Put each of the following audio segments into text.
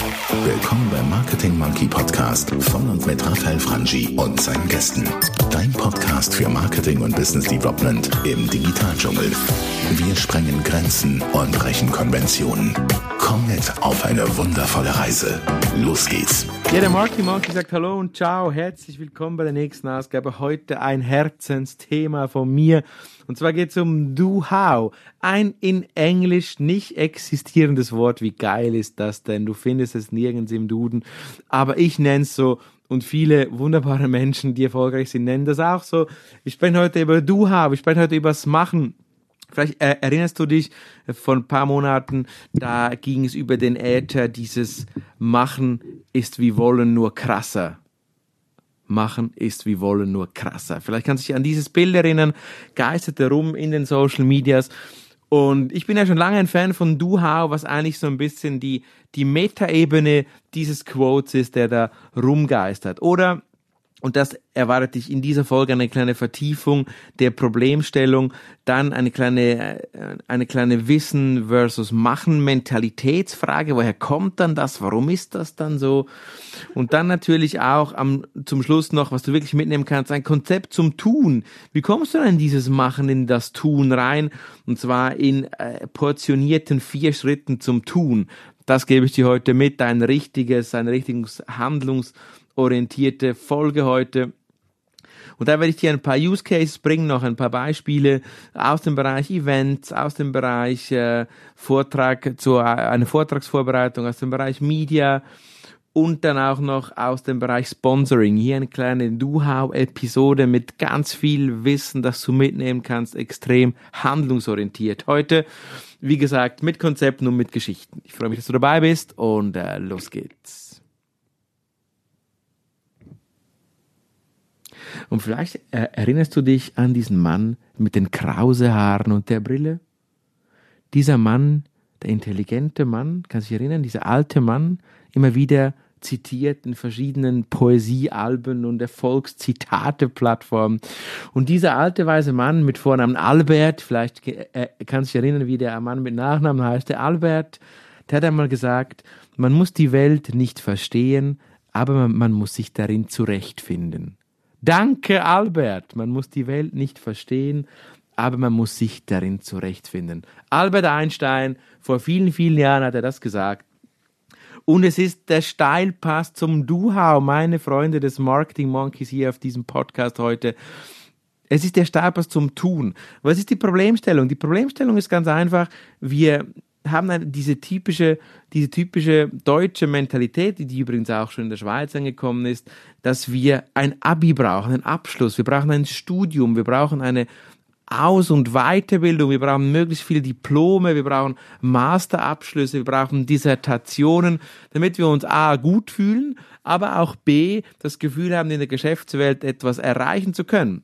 Willkommen beim Marketing Monkey Podcast von und mit Raphael Frangi und seinen Gästen. Dein Podcast für Marketing und Business Development im Digitaldschungel. Wir sprengen Grenzen und brechen Konventionen. Komm mit auf eine wundervolle Reise. Los geht's. Ja, der Marketing Monkey sagt Hallo und Ciao. Herzlich willkommen bei der nächsten Ausgabe. Heute ein Herzensthema von mir. Und zwar geht es um Do-How. Ein in Englisch nicht existierendes Wort. Wie geil ist das denn? Du findest es nirgends im Duden. Aber ich nenne es so. Und viele wunderbare Menschen, die erfolgreich sind, nennen das auch so. Ich spreche heute über Do-How. Ich spreche heute über das Machen. Vielleicht äh, erinnerst du dich, äh, vor ein paar Monaten, da ging es über den Äther, dieses Machen ist wie Wollen nur krasser. Machen ist wie Wollen nur krasser. Vielleicht kannst du dich an dieses Bild erinnern, geisterte rum in den Social Medias. Und ich bin ja schon lange ein Fan von Do-How, was eigentlich so ein bisschen die, die Metaebene dieses Quotes ist, der da rumgeistert. Oder und das erwartet dich in dieser Folge eine kleine Vertiefung der Problemstellung, dann eine kleine, äh, eine kleine Wissen versus Machen Mentalitätsfrage. Woher kommt dann das? Warum ist das dann so? Und dann natürlich auch am, zum Schluss noch, was du wirklich mitnehmen kannst, ein Konzept zum Tun. Wie kommst du denn in dieses Machen, in das Tun rein? Und zwar in äh, portionierten vier Schritten zum Tun. Das gebe ich dir heute mit, ein richtiges, ein richtiges Handlungs- orientierte Folge heute. Und da werde ich dir ein paar Use Cases bringen, noch ein paar Beispiele aus dem Bereich Events, aus dem Bereich äh, Vortrag, zu, äh, eine Vortragsvorbereitung, aus dem Bereich Media und dann auch noch aus dem Bereich Sponsoring. Hier eine kleine Do-How-Episode mit ganz viel Wissen, das du mitnehmen kannst, extrem handlungsorientiert. Heute, wie gesagt, mit Konzepten und mit Geschichten. Ich freue mich, dass du dabei bist und äh, los geht's. Und vielleicht äh, erinnerst du dich an diesen Mann mit den krause Haaren und der Brille? Dieser Mann, der intelligente Mann, kannst du dich erinnern, dieser alte Mann, immer wieder zitiert in verschiedenen Poesiealben und Erfolgszitate-Plattformen. Und dieser alte weise Mann mit Vornamen Albert, vielleicht äh, kannst du dich erinnern, wie der Mann mit Nachnamen heißt, der Albert, der hat einmal gesagt, man muss die Welt nicht verstehen, aber man, man muss sich darin zurechtfinden. Danke, Albert. Man muss die Welt nicht verstehen, aber man muss sich darin zurechtfinden. Albert Einstein, vor vielen, vielen Jahren hat er das gesagt. Und es ist der Steilpass zum Duhau, meine Freunde des Marketing Monkeys hier auf diesem Podcast heute. Es ist der Steilpass zum Tun. Was ist die Problemstellung? Die Problemstellung ist ganz einfach, wir haben diese typische, diese typische deutsche Mentalität, die übrigens auch schon in der Schweiz angekommen ist, dass wir ein Abi brauchen, einen Abschluss, wir brauchen ein Studium, wir brauchen eine aus- und Weiterbildung, wir brauchen möglichst viele Diplome, wir brauchen Masterabschlüsse, wir brauchen Dissertationen, damit wir uns A gut fühlen, aber auch B das Gefühl haben, in der Geschäftswelt etwas erreichen zu können.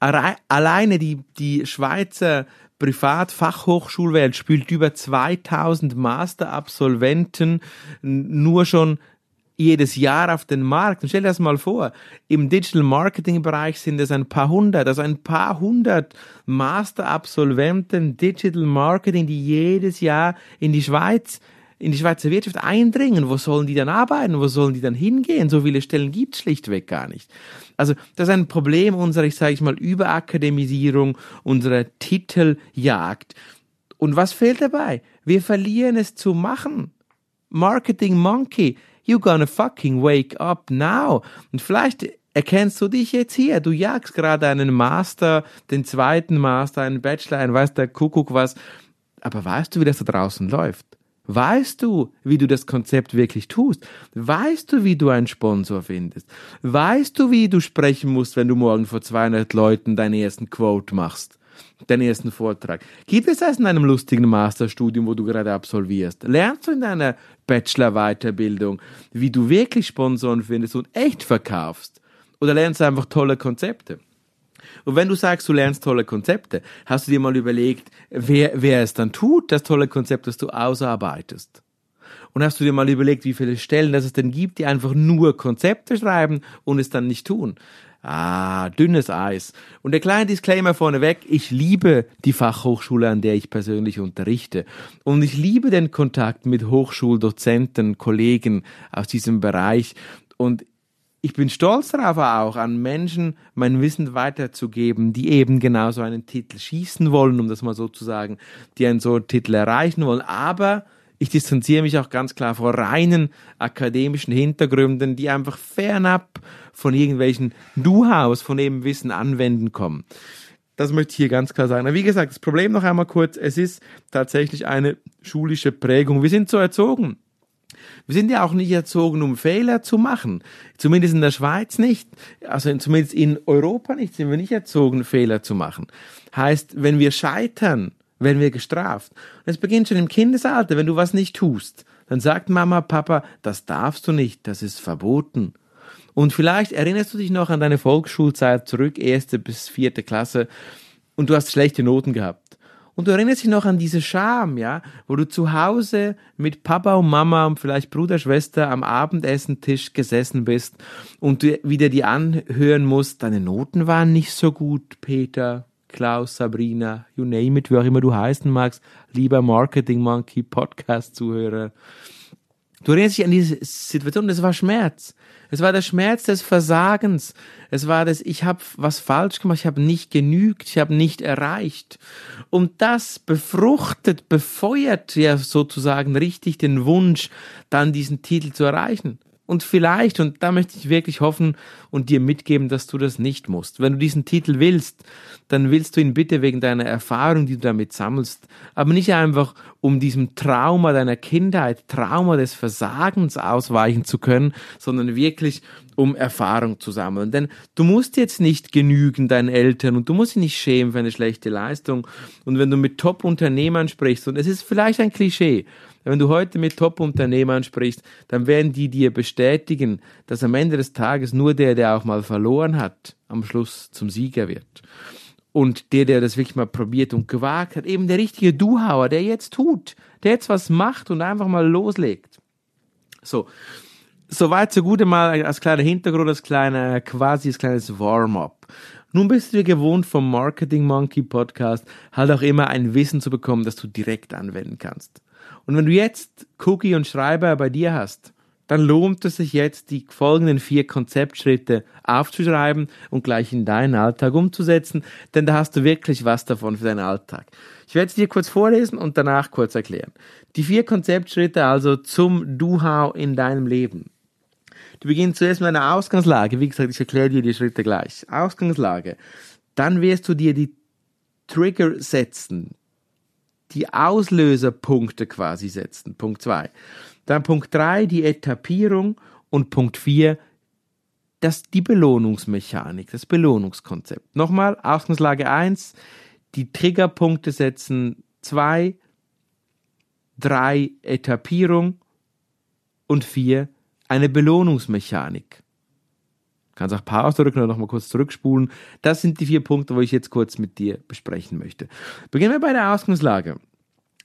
Alleine die, die Schweizer Privatfachhochschulwelt spült über 2000 Masterabsolventen nur schon jedes Jahr auf den Markt. Und stell dir das mal vor, im Digital Marketing Bereich sind es ein paar hundert, also ein paar hundert Masterabsolventen Digital Marketing, die jedes Jahr in die Schweiz in die Schweizer Wirtschaft eindringen. Wo sollen die dann arbeiten? Wo sollen die dann hingehen? So viele Stellen gibt es schlichtweg gar nicht. Also das ist ein Problem unserer, ich sage ich mal, Überakademisierung, unserer Titeljagd. Und was fehlt dabei? Wir verlieren es zu machen. Marketing Monkey, you gonna fucking wake up now. Und vielleicht erkennst du dich jetzt hier. Du jagst gerade einen Master, den zweiten Master, einen Bachelor, ein weiß der Kuckuck was. Aber weißt du, wie das da draußen läuft? Weißt du, wie du das Konzept wirklich tust? Weißt du, wie du einen Sponsor findest? Weißt du, wie du sprechen musst, wenn du morgen vor 200 Leuten deinen ersten Quote machst? Deinen ersten Vortrag. Gibt es das in einem lustigen Masterstudium, wo du gerade absolvierst? Lernst du in deiner Bachelor-Weiterbildung, wie du wirklich Sponsoren findest und echt verkaufst? Oder lernst du einfach tolle Konzepte? Und wenn du sagst, du lernst tolle Konzepte, hast du dir mal überlegt, wer, wer es dann tut, das tolle Konzept, das du ausarbeitest? Und hast du dir mal überlegt, wie viele Stellen das es denn gibt, die einfach nur Konzepte schreiben und es dann nicht tun? Ah, dünnes Eis. Und der kleine Disclaimer vorneweg, ich liebe die Fachhochschule, an der ich persönlich unterrichte. Und ich liebe den Kontakt mit Hochschuldozenten, Kollegen aus diesem Bereich. Und ich bin stolz darauf auch, an Menschen mein Wissen weiterzugeben, die eben genau so einen Titel schießen wollen, um das mal so zu sagen, die einen so Titel erreichen wollen. Aber ich distanziere mich auch ganz klar vor reinen akademischen Hintergründen, die einfach fernab von irgendwelchen Do-Hows, von eben Wissen anwenden kommen. Das möchte ich hier ganz klar sagen. Wie gesagt, das Problem noch einmal kurz, es ist tatsächlich eine schulische Prägung. Wir sind so erzogen. Wir sind ja auch nicht erzogen, um Fehler zu machen. Zumindest in der Schweiz nicht. Also zumindest in Europa nicht sind wir nicht erzogen, Fehler zu machen. Heißt, wenn wir scheitern, werden wir gestraft. Und es beginnt schon im Kindesalter, wenn du was nicht tust. Dann sagt Mama, Papa, das darfst du nicht, das ist verboten. Und vielleicht erinnerst du dich noch an deine Volksschulzeit zurück, erste bis vierte Klasse, und du hast schlechte Noten gehabt. Und du erinnerst dich noch an diese Scham, ja, wo du zu Hause mit Papa und Mama und vielleicht Bruder, Schwester am Abendessentisch gesessen bist und du wieder die anhören musst, deine Noten waren nicht so gut, Peter, Klaus, Sabrina, you name it, wie auch immer du heißen magst, lieber Marketing Monkey Podcast-Zuhörer. Du erinnerst dich an diese Situation, das war Schmerz. Es war der Schmerz des Versagens. Es war das, ich habe was falsch gemacht, ich habe nicht genügt, ich habe nicht erreicht. Und das befruchtet, befeuert ja sozusagen richtig den Wunsch, dann diesen Titel zu erreichen. Und vielleicht, und da möchte ich wirklich hoffen und dir mitgeben, dass du das nicht musst. Wenn du diesen Titel willst, dann willst du ihn bitte wegen deiner Erfahrung, die du damit sammelst, aber nicht einfach, um diesem Trauma deiner Kindheit, Trauma des Versagens ausweichen zu können, sondern wirklich, um Erfahrung zu sammeln. Denn du musst jetzt nicht genügen deinen Eltern und du musst dich nicht schämen für eine schlechte Leistung. Und wenn du mit Top-Unternehmern sprichst, und es ist vielleicht ein Klischee, wenn du heute mit Top-Unternehmern sprichst, dann werden die dir bestätigen, dass am Ende des Tages nur der, der auch mal verloren hat, am Schluss zum Sieger wird. Und der, der das wirklich mal probiert und gewagt hat, eben der richtige Duhauer, der jetzt tut, der jetzt was macht und einfach mal loslegt. So. Soweit so gut mal als kleiner Hintergrund, als kleiner, quasi als kleines Warm-up. Nun bist du dir gewohnt vom Marketing Monkey Podcast halt auch immer ein Wissen zu bekommen, das du direkt anwenden kannst. Und wenn du jetzt Cookie und Schreiber bei dir hast, dann lohnt es sich jetzt, die folgenden vier Konzeptschritte aufzuschreiben und gleich in deinen Alltag umzusetzen, denn da hast du wirklich was davon für deinen Alltag. Ich werde es dir kurz vorlesen und danach kurz erklären. Die vier Konzeptschritte also zum Do-How in deinem Leben. Du beginnst zuerst mit einer Ausgangslage. Wie gesagt, ich erkläre dir die Schritte gleich. Ausgangslage. Dann wirst du dir die Trigger setzen, die Auslöserpunkte quasi setzen. Punkt zwei. Dann Punkt drei die Etappierung und Punkt vier das, die Belohnungsmechanik, das Belohnungskonzept. Nochmal, Ausgangslage eins die Triggerpunkte setzen zwei drei Etappierung und vier eine Belohnungsmechanik kannst auch Pause drücken oder nochmal kurz zurückspulen. Das sind die vier Punkte, wo ich jetzt kurz mit dir besprechen möchte. Beginnen wir bei der Ausgangslage.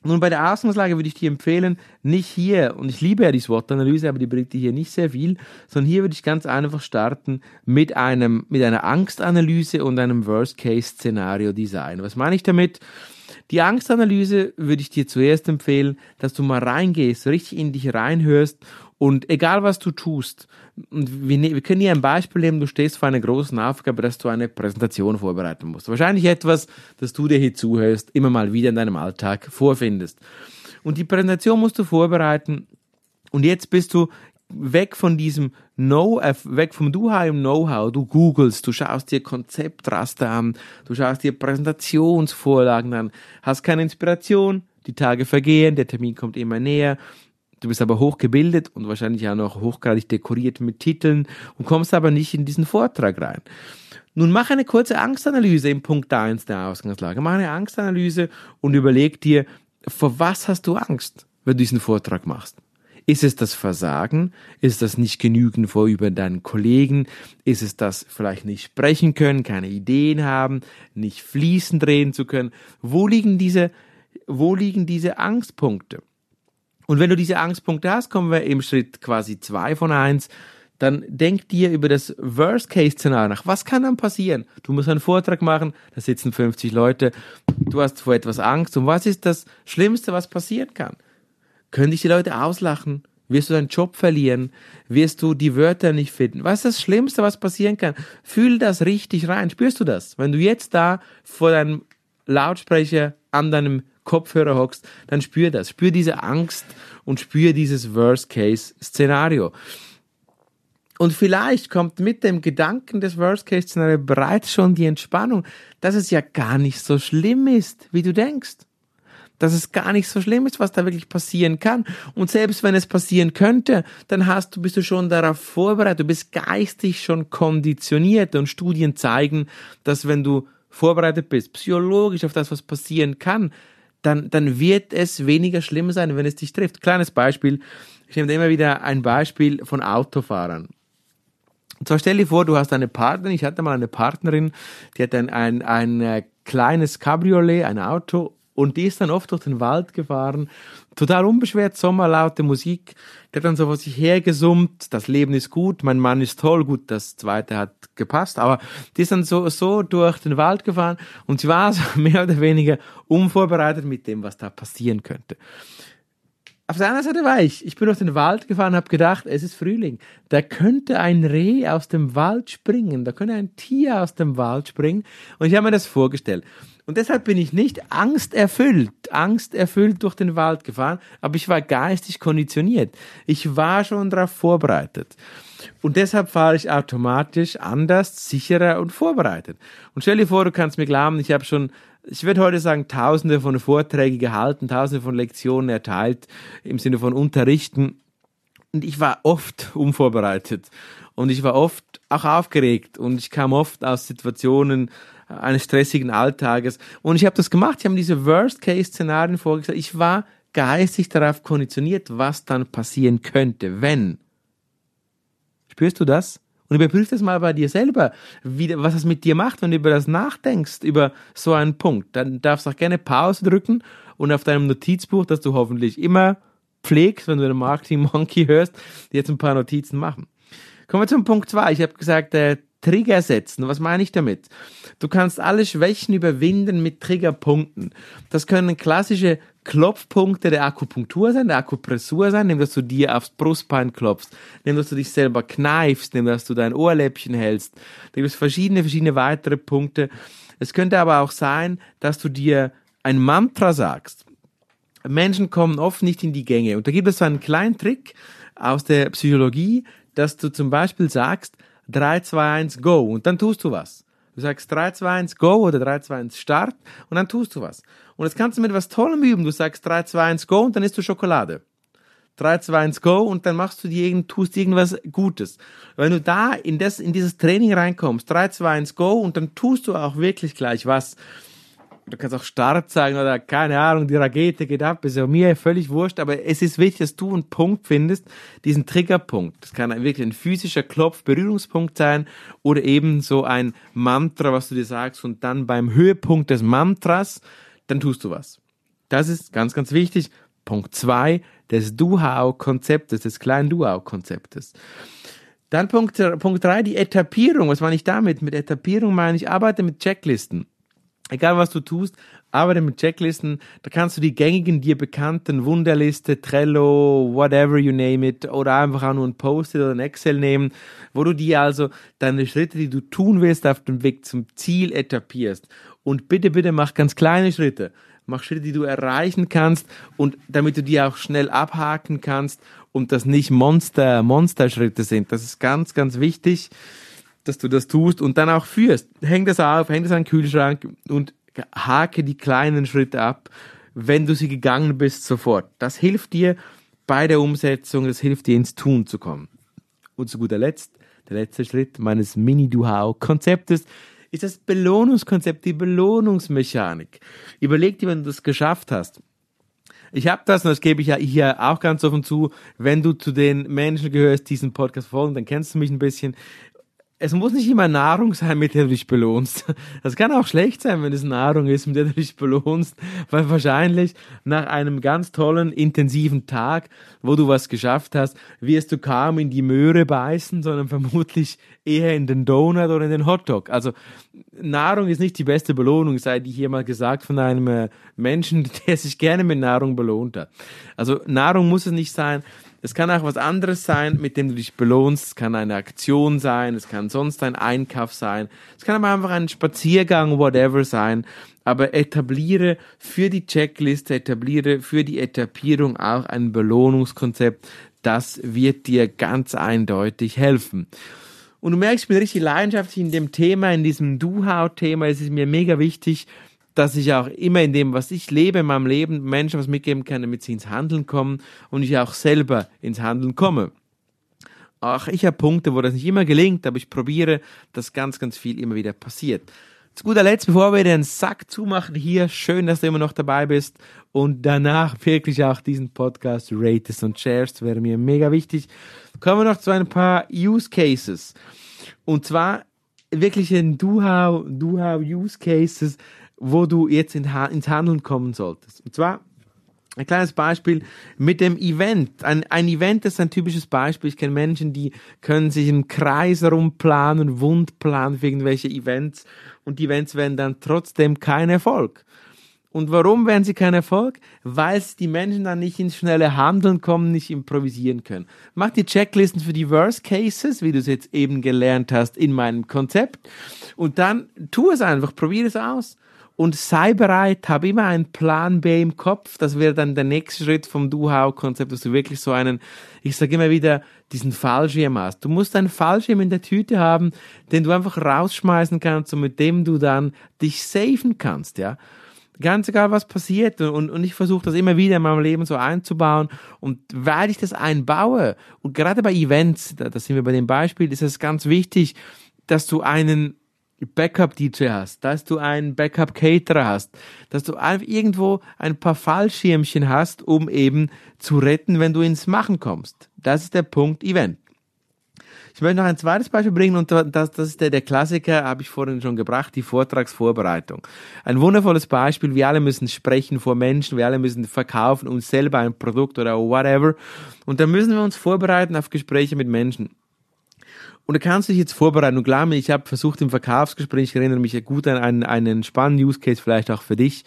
Nun, bei der Ausgangslage würde ich dir empfehlen, nicht hier, und ich liebe ja die SWOT-Analyse, aber die bringt dir hier nicht sehr viel, sondern hier würde ich ganz einfach starten mit einem, mit einer Angstanalyse und einem Worst-Case-Szenario-Design. Was meine ich damit? Die Angstanalyse würde ich dir zuerst empfehlen, dass du mal reingehst, richtig in dich reinhörst und egal was du tust, wir, ne-, wir können hier ein Beispiel nehmen, du stehst vor einer großen Aufgabe, dass du eine Präsentation vorbereiten musst. Wahrscheinlich etwas, das du dir hier zuhörst, immer mal wieder in deinem Alltag vorfindest. Und die Präsentation musst du vorbereiten und jetzt bist du weg von diesem Know, äh, weg vom Du-How im Know-how. Du googelst, du schaust dir Konzeptraster an, du schaust dir Präsentationsvorlagen an, hast keine Inspiration, die Tage vergehen, der Termin kommt immer näher Du bist aber hochgebildet und wahrscheinlich auch noch hochgradig dekoriert mit Titeln und kommst aber nicht in diesen Vortrag rein. Nun mach eine kurze Angstanalyse im Punkt 1 der Ausgangslage. Mach eine Angstanalyse und überleg dir, vor was hast du Angst, wenn du diesen Vortrag machst? Ist es das Versagen? Ist das nicht genügend vor über deinen Kollegen? Ist es das vielleicht nicht sprechen können, keine Ideen haben, nicht fließend reden zu können? Wo liegen diese, wo liegen diese Angstpunkte? Und wenn du diese Angstpunkte hast, kommen wir im Schritt quasi zwei von eins. dann denk dir über das Worst-Case-Szenario nach. Was kann dann passieren? Du musst einen Vortrag machen, da sitzen 50 Leute, du hast vor etwas Angst. Und was ist das Schlimmste, was passieren kann? Können dich die Leute auslachen? Wirst du deinen Job verlieren? Wirst du die Wörter nicht finden? Was ist das Schlimmste, was passieren kann? Fühl das richtig rein. Spürst du das? Wenn du jetzt da vor deinem Lautsprecher an deinem Kopfhörer hockst, dann spür das. Spür diese Angst und spür dieses Worst-Case-Szenario. Und vielleicht kommt mit dem Gedanken des Worst-Case-Szenarios bereits schon die Entspannung, dass es ja gar nicht so schlimm ist, wie du denkst dass es gar nicht so schlimm ist, was da wirklich passieren kann. Und selbst wenn es passieren könnte, dann hast du, bist du schon darauf vorbereitet, du bist geistig schon konditioniert und Studien zeigen, dass wenn du vorbereitet bist, psychologisch auf das, was passieren kann, dann, dann wird es weniger schlimm sein, wenn es dich trifft. Kleines Beispiel. Ich nehme immer wieder ein Beispiel von Autofahrern. Und zwar stell dir vor, du hast eine Partnerin, ich hatte mal eine Partnerin, die hat ein, ein, ein äh, kleines Cabriolet, ein Auto und die ist dann oft durch den Wald gefahren, total unbeschwert, sommerlaute Musik. Der hat dann so vor sich hergesummt, das Leben ist gut, mein Mann ist toll, gut, das zweite hat gepasst, aber die ist dann so, so durch den Wald gefahren und sie war so mehr oder weniger unvorbereitet mit dem, was da passieren könnte. Auf der anderen Seite war ich, ich bin durch den Wald gefahren, habe gedacht, es ist Frühling. Da könnte ein Reh aus dem Wald springen, da könnte ein Tier aus dem Wald springen und ich habe mir das vorgestellt. Und deshalb bin ich nicht angsterfüllt, angsterfüllt durch den Wald gefahren, aber ich war geistig konditioniert. Ich war schon darauf vorbereitet. Und deshalb fahre ich automatisch anders, sicherer und vorbereitet. Und stell dir vor, du kannst mir glauben, ich habe schon, ich würde heute sagen, tausende von Vorträgen gehalten, tausende von Lektionen erteilt, im Sinne von Unterrichten. Und ich war oft unvorbereitet. Und ich war oft auch aufgeregt. Und ich kam oft aus Situationen, eines stressigen Alltages. Und ich habe das gemacht. Ich habe diese Worst-Case-Szenarien vorgestellt. Ich war geistig darauf konditioniert, was dann passieren könnte, wenn. Spürst du das? Und überprüf das mal bei dir selber, wie, was es mit dir macht, wenn du über das nachdenkst, über so einen Punkt. Dann darfst du auch gerne Pause drücken und auf deinem Notizbuch, das du hoffentlich immer pflegst, wenn du den Marketing Monkey hörst, jetzt ein paar Notizen machen. Kommen wir zum Punkt zwei. Ich habe gesagt, äh, Trigger setzen. Was meine ich damit? Du kannst alle Schwächen überwinden mit Triggerpunkten. Das können klassische Klopfpunkte der Akupunktur sein, der Akupressur sein, indem dass du dir aufs Brustbein klopfst, indem dass du dich selber kneifst, indem dass du dein Ohrläppchen hältst. Da gibt es verschiedene, verschiedene weitere Punkte. Es könnte aber auch sein, dass du dir ein Mantra sagst. Menschen kommen oft nicht in die Gänge. Und da gibt es so einen kleinen Trick aus der Psychologie, dass du zum Beispiel sagst, 3, 2, 1, go und dann tust du was. Du sagst 3, 2, 1, go oder 3, 2, 1, start und dann tust du was. Und das kannst du mit was Tollem üben. Du sagst 3, 2, 1, go und dann isst du Schokolade. 3, 2, 1, go und dann machst du dir, tust irgendwas Gutes. Wenn du da in, das, in dieses Training reinkommst, 3, 2, 1, go und dann tust du auch wirklich gleich was du kannst auch Start sagen oder keine Ahnung, die Rakete geht ab, ist ja mir völlig wurscht, aber es ist wichtig, dass du einen Punkt findest, diesen Triggerpunkt. Das kann wirklich ein physischer Klopf, Berührungspunkt sein oder eben so ein Mantra, was du dir sagst und dann beim Höhepunkt des Mantras, dann tust du was. Das ist ganz, ganz wichtig. Punkt zwei des Do-How-Konzeptes, des kleinen Do-How-Konzeptes. Dann Punkt, Punkt drei die Etappierung. Was meine ich damit? Mit Etappierung meine ich, arbeite mit Checklisten egal was du tust, arbeite mit Checklisten. Da kannst du die gängigen, dir bekannten Wunderliste, Trello, whatever you name it, oder einfach auch nur ein Post-it oder ein Excel nehmen, wo du dir also deine Schritte, die du tun willst, auf dem Weg zum Ziel etappierst. Und bitte, bitte mach ganz kleine Schritte. Mach Schritte, die du erreichen kannst und damit du die auch schnell abhaken kannst und das nicht Monster, Monster-Schritte sind. Das ist ganz, ganz wichtig dass du das tust und dann auch führst. Häng das auf, häng das an den Kühlschrank und hake die kleinen Schritte ab, wenn du sie gegangen bist, sofort. Das hilft dir bei der Umsetzung, das hilft dir ins Tun zu kommen. Und zu guter Letzt, der letzte Schritt meines Mini-Do-How-Konzeptes ist das Belohnungskonzept, die Belohnungsmechanik. Überleg dir, wenn du das geschafft hast. Ich habe das, und das gebe ich ja hier auch ganz offen zu, wenn du zu den Menschen gehörst, diesen Podcast folgen, dann kennst du mich ein bisschen es muss nicht immer Nahrung sein, mit der du dich belohnst. Das kann auch schlecht sein, wenn es Nahrung ist, mit der du dich belohnst, weil wahrscheinlich nach einem ganz tollen, intensiven Tag, wo du was geschafft hast, wirst du kaum in die Möhre beißen, sondern vermutlich eher in den Donut oder in den Hotdog. Also Nahrung ist nicht die beste Belohnung, sei die hier mal gesagt von einem äh, Menschen, der sich gerne mit Nahrung belohnt hat. Also Nahrung muss es nicht sein. Es kann auch was anderes sein, mit dem du dich belohnst. Es kann eine Aktion sein, es kann sonst ein Einkauf sein. Es kann aber einfach ein Spaziergang, whatever sein. Aber etabliere für die Checkliste, etabliere für die Etappierung auch ein Belohnungskonzept. Das wird dir ganz eindeutig helfen. Und du merkst, ich bin richtig leidenschaftlich in dem Thema, in diesem Do-How-Thema. Es ist mir mega wichtig, dass ich auch immer in dem, was ich lebe, in meinem Leben, Menschen was mitgeben kann, damit sie ins Handeln kommen und ich auch selber ins Handeln komme. Auch ich habe Punkte, wo das nicht immer gelingt, aber ich probiere, dass ganz, ganz viel immer wieder passiert. Zu guter Letzt, bevor wir den Sack zumachen hier, schön, dass du immer noch dabei bist und danach wirklich auch diesen Podcast ratest und shares, wäre mir mega wichtig. Kommen wir noch zu ein paar Use Cases. Und zwar wirklich ein Do-How, Do-How Use Cases, wo du jetzt in, ins Handeln kommen solltest. Und zwar ein kleines Beispiel mit dem Event. Ein, ein Event ist ein typisches Beispiel. Ich kenne Menschen, die können sich im Kreis herumplanen, wund planen für irgendwelche Events und die Events werden dann trotzdem kein Erfolg. Und warum werden sie kein Erfolg? Weil die Menschen dann nicht ins schnelle Handeln kommen, nicht improvisieren können. Mach die Checklisten für die Worst Cases, wie du es jetzt eben gelernt hast in meinem Konzept. Und dann tu es einfach, probier es aus und sei bereit, hab immer einen Plan B im Kopf. Das wäre dann der nächste Schritt vom Do-How-Konzept, dass du wirklich so einen, ich sage immer wieder, diesen Fallschirm hast. Du musst einen Fallschirm in der Tüte haben, den du einfach rausschmeißen kannst und mit dem du dann dich safen kannst, ja. Ganz egal, was passiert. Und, und ich versuche das immer wieder in meinem Leben so einzubauen. Und weil ich das einbaue, und gerade bei Events, da, da sind wir bei dem Beispiel, ist es ganz wichtig, dass du einen Backup-DJ hast, dass du einen Backup-Caterer hast, dass du irgendwo ein paar Fallschirmchen hast, um eben zu retten, wenn du ins Machen kommst. Das ist der Punkt Event. Ich möchte noch ein zweites Beispiel bringen und das, das ist der, der Klassiker, habe ich vorhin schon gebracht, die Vortragsvorbereitung. Ein wundervolles Beispiel, wir alle müssen sprechen vor Menschen, wir alle müssen verkaufen, uns selber ein Produkt oder whatever. Und da müssen wir uns vorbereiten auf Gespräche mit Menschen. Und da kannst du dich jetzt vorbereiten. Und klar, ich habe versucht im Verkaufsgespräch, ich erinnere mich gut an einen, einen spannenden Use Case, vielleicht auch für dich.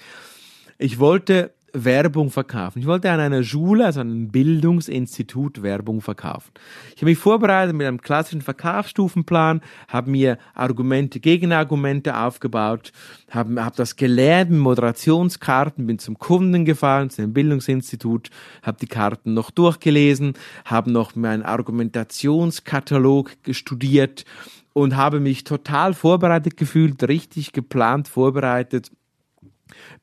Ich wollte Werbung verkaufen. Ich wollte an einer Schule, also an einem Bildungsinstitut Werbung verkaufen. Ich habe mich vorbereitet mit einem klassischen Verkaufsstufenplan, habe mir Argumente, Gegenargumente aufgebaut, habe hab das gelernt mit Moderationskarten, bin zum Kunden gefahren, zu dem Bildungsinstitut, habe die Karten noch durchgelesen, habe noch meinen Argumentationskatalog studiert und habe mich total vorbereitet gefühlt, richtig geplant vorbereitet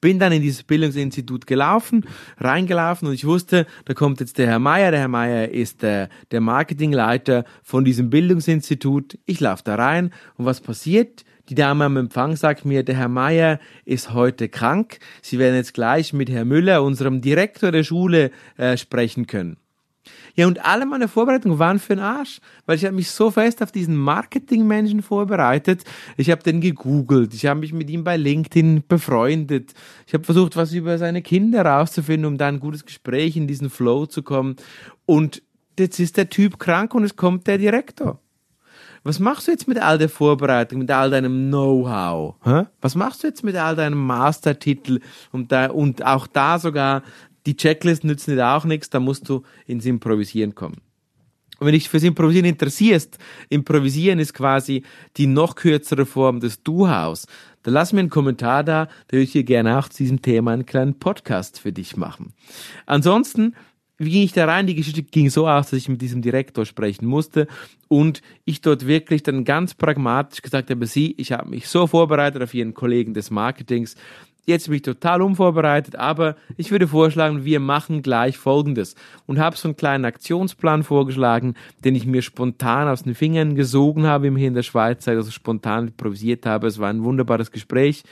bin dann in dieses Bildungsinstitut gelaufen, reingelaufen und ich wusste, da kommt jetzt der Herr Meier. Der Herr Meier ist der, der Marketingleiter von diesem Bildungsinstitut. Ich laufe da rein und was passiert? Die Dame am Empfang sagt mir, der Herr Meier ist heute krank. Sie werden jetzt gleich mit Herrn Müller, unserem Direktor der Schule, äh, sprechen können. Ja, und alle meine Vorbereitungen waren für den Arsch, weil ich habe mich so fest auf diesen Marketingmenschen vorbereitet. Ich habe den gegoogelt, ich habe mich mit ihm bei LinkedIn befreundet. Ich habe versucht, was über seine Kinder rauszufinden, um da ein gutes Gespräch in diesen Flow zu kommen. Und jetzt ist der Typ krank und es kommt der Direktor. Was machst du jetzt mit all der Vorbereitung, mit all deinem Know-how? Was machst du jetzt mit all deinem Mastertitel und, da, und auch da sogar die Checklist nützt dir auch nichts, da musst du ins Improvisieren kommen. Und wenn dich fürs Improvisieren interessierst, Improvisieren ist quasi die noch kürzere Form des Du-Haus, dann lass mir einen Kommentar da, da würde ich dir gerne auch zu diesem Thema einen kleinen Podcast für dich machen. Ansonsten, wie ging ich da rein? Die Geschichte ging so aus, dass ich mit diesem Direktor sprechen musste und ich dort wirklich dann ganz pragmatisch gesagt habe, sie, ich habe mich so vorbereitet auf Ihren Kollegen des Marketings, Jetzt bin ich total unvorbereitet, aber ich würde vorschlagen, wir machen gleich Folgendes. Und habe so einen kleinen Aktionsplan vorgeschlagen, den ich mir spontan aus den Fingern gesogen habe, im hier in der Schweiz, also spontan improvisiert habe. Es war ein wunderbares Gespräch.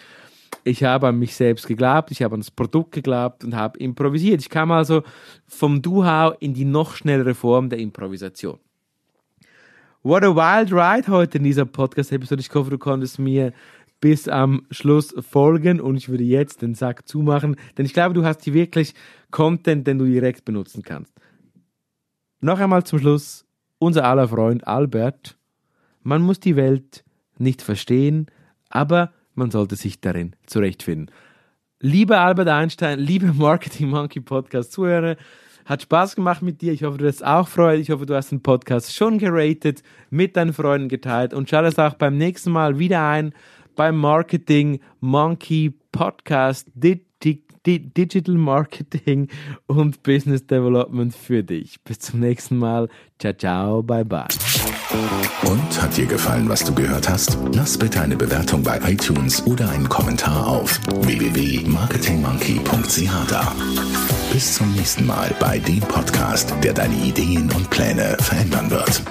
Ich habe an mich selbst geglaubt, ich habe an das Produkt geglaubt und habe improvisiert. Ich kam also vom Do-How in die noch schnellere Form der Improvisation. What a wild ride heute in dieser Podcast-Episode. Ich hoffe, du konntest mir bis am Schluss folgen und ich würde jetzt den Sack zumachen, denn ich glaube, du hast hier wirklich Content, den du direkt benutzen kannst. Noch einmal zum Schluss, unser aller Freund Albert. Man muss die Welt nicht verstehen, aber man sollte sich darin zurechtfinden. Lieber Albert Einstein, liebe Marketing Monkey Podcast Zuhörer, hat Spaß gemacht mit dir. Ich hoffe, du hast auch Freude. Ich hoffe, du hast den Podcast schon geratet, mit deinen Freunden geteilt und schau das auch beim nächsten Mal wieder ein beim Marketing Monkey Podcast Digital Marketing und Business Development für dich. Bis zum nächsten Mal. Ciao, ciao, bye, bye. Und hat dir gefallen, was du gehört hast? Lass bitte eine Bewertung bei iTunes oder einen Kommentar auf www.marketingmonkey.ch da. Bis zum nächsten Mal bei dem Podcast, der deine Ideen und Pläne verändern wird.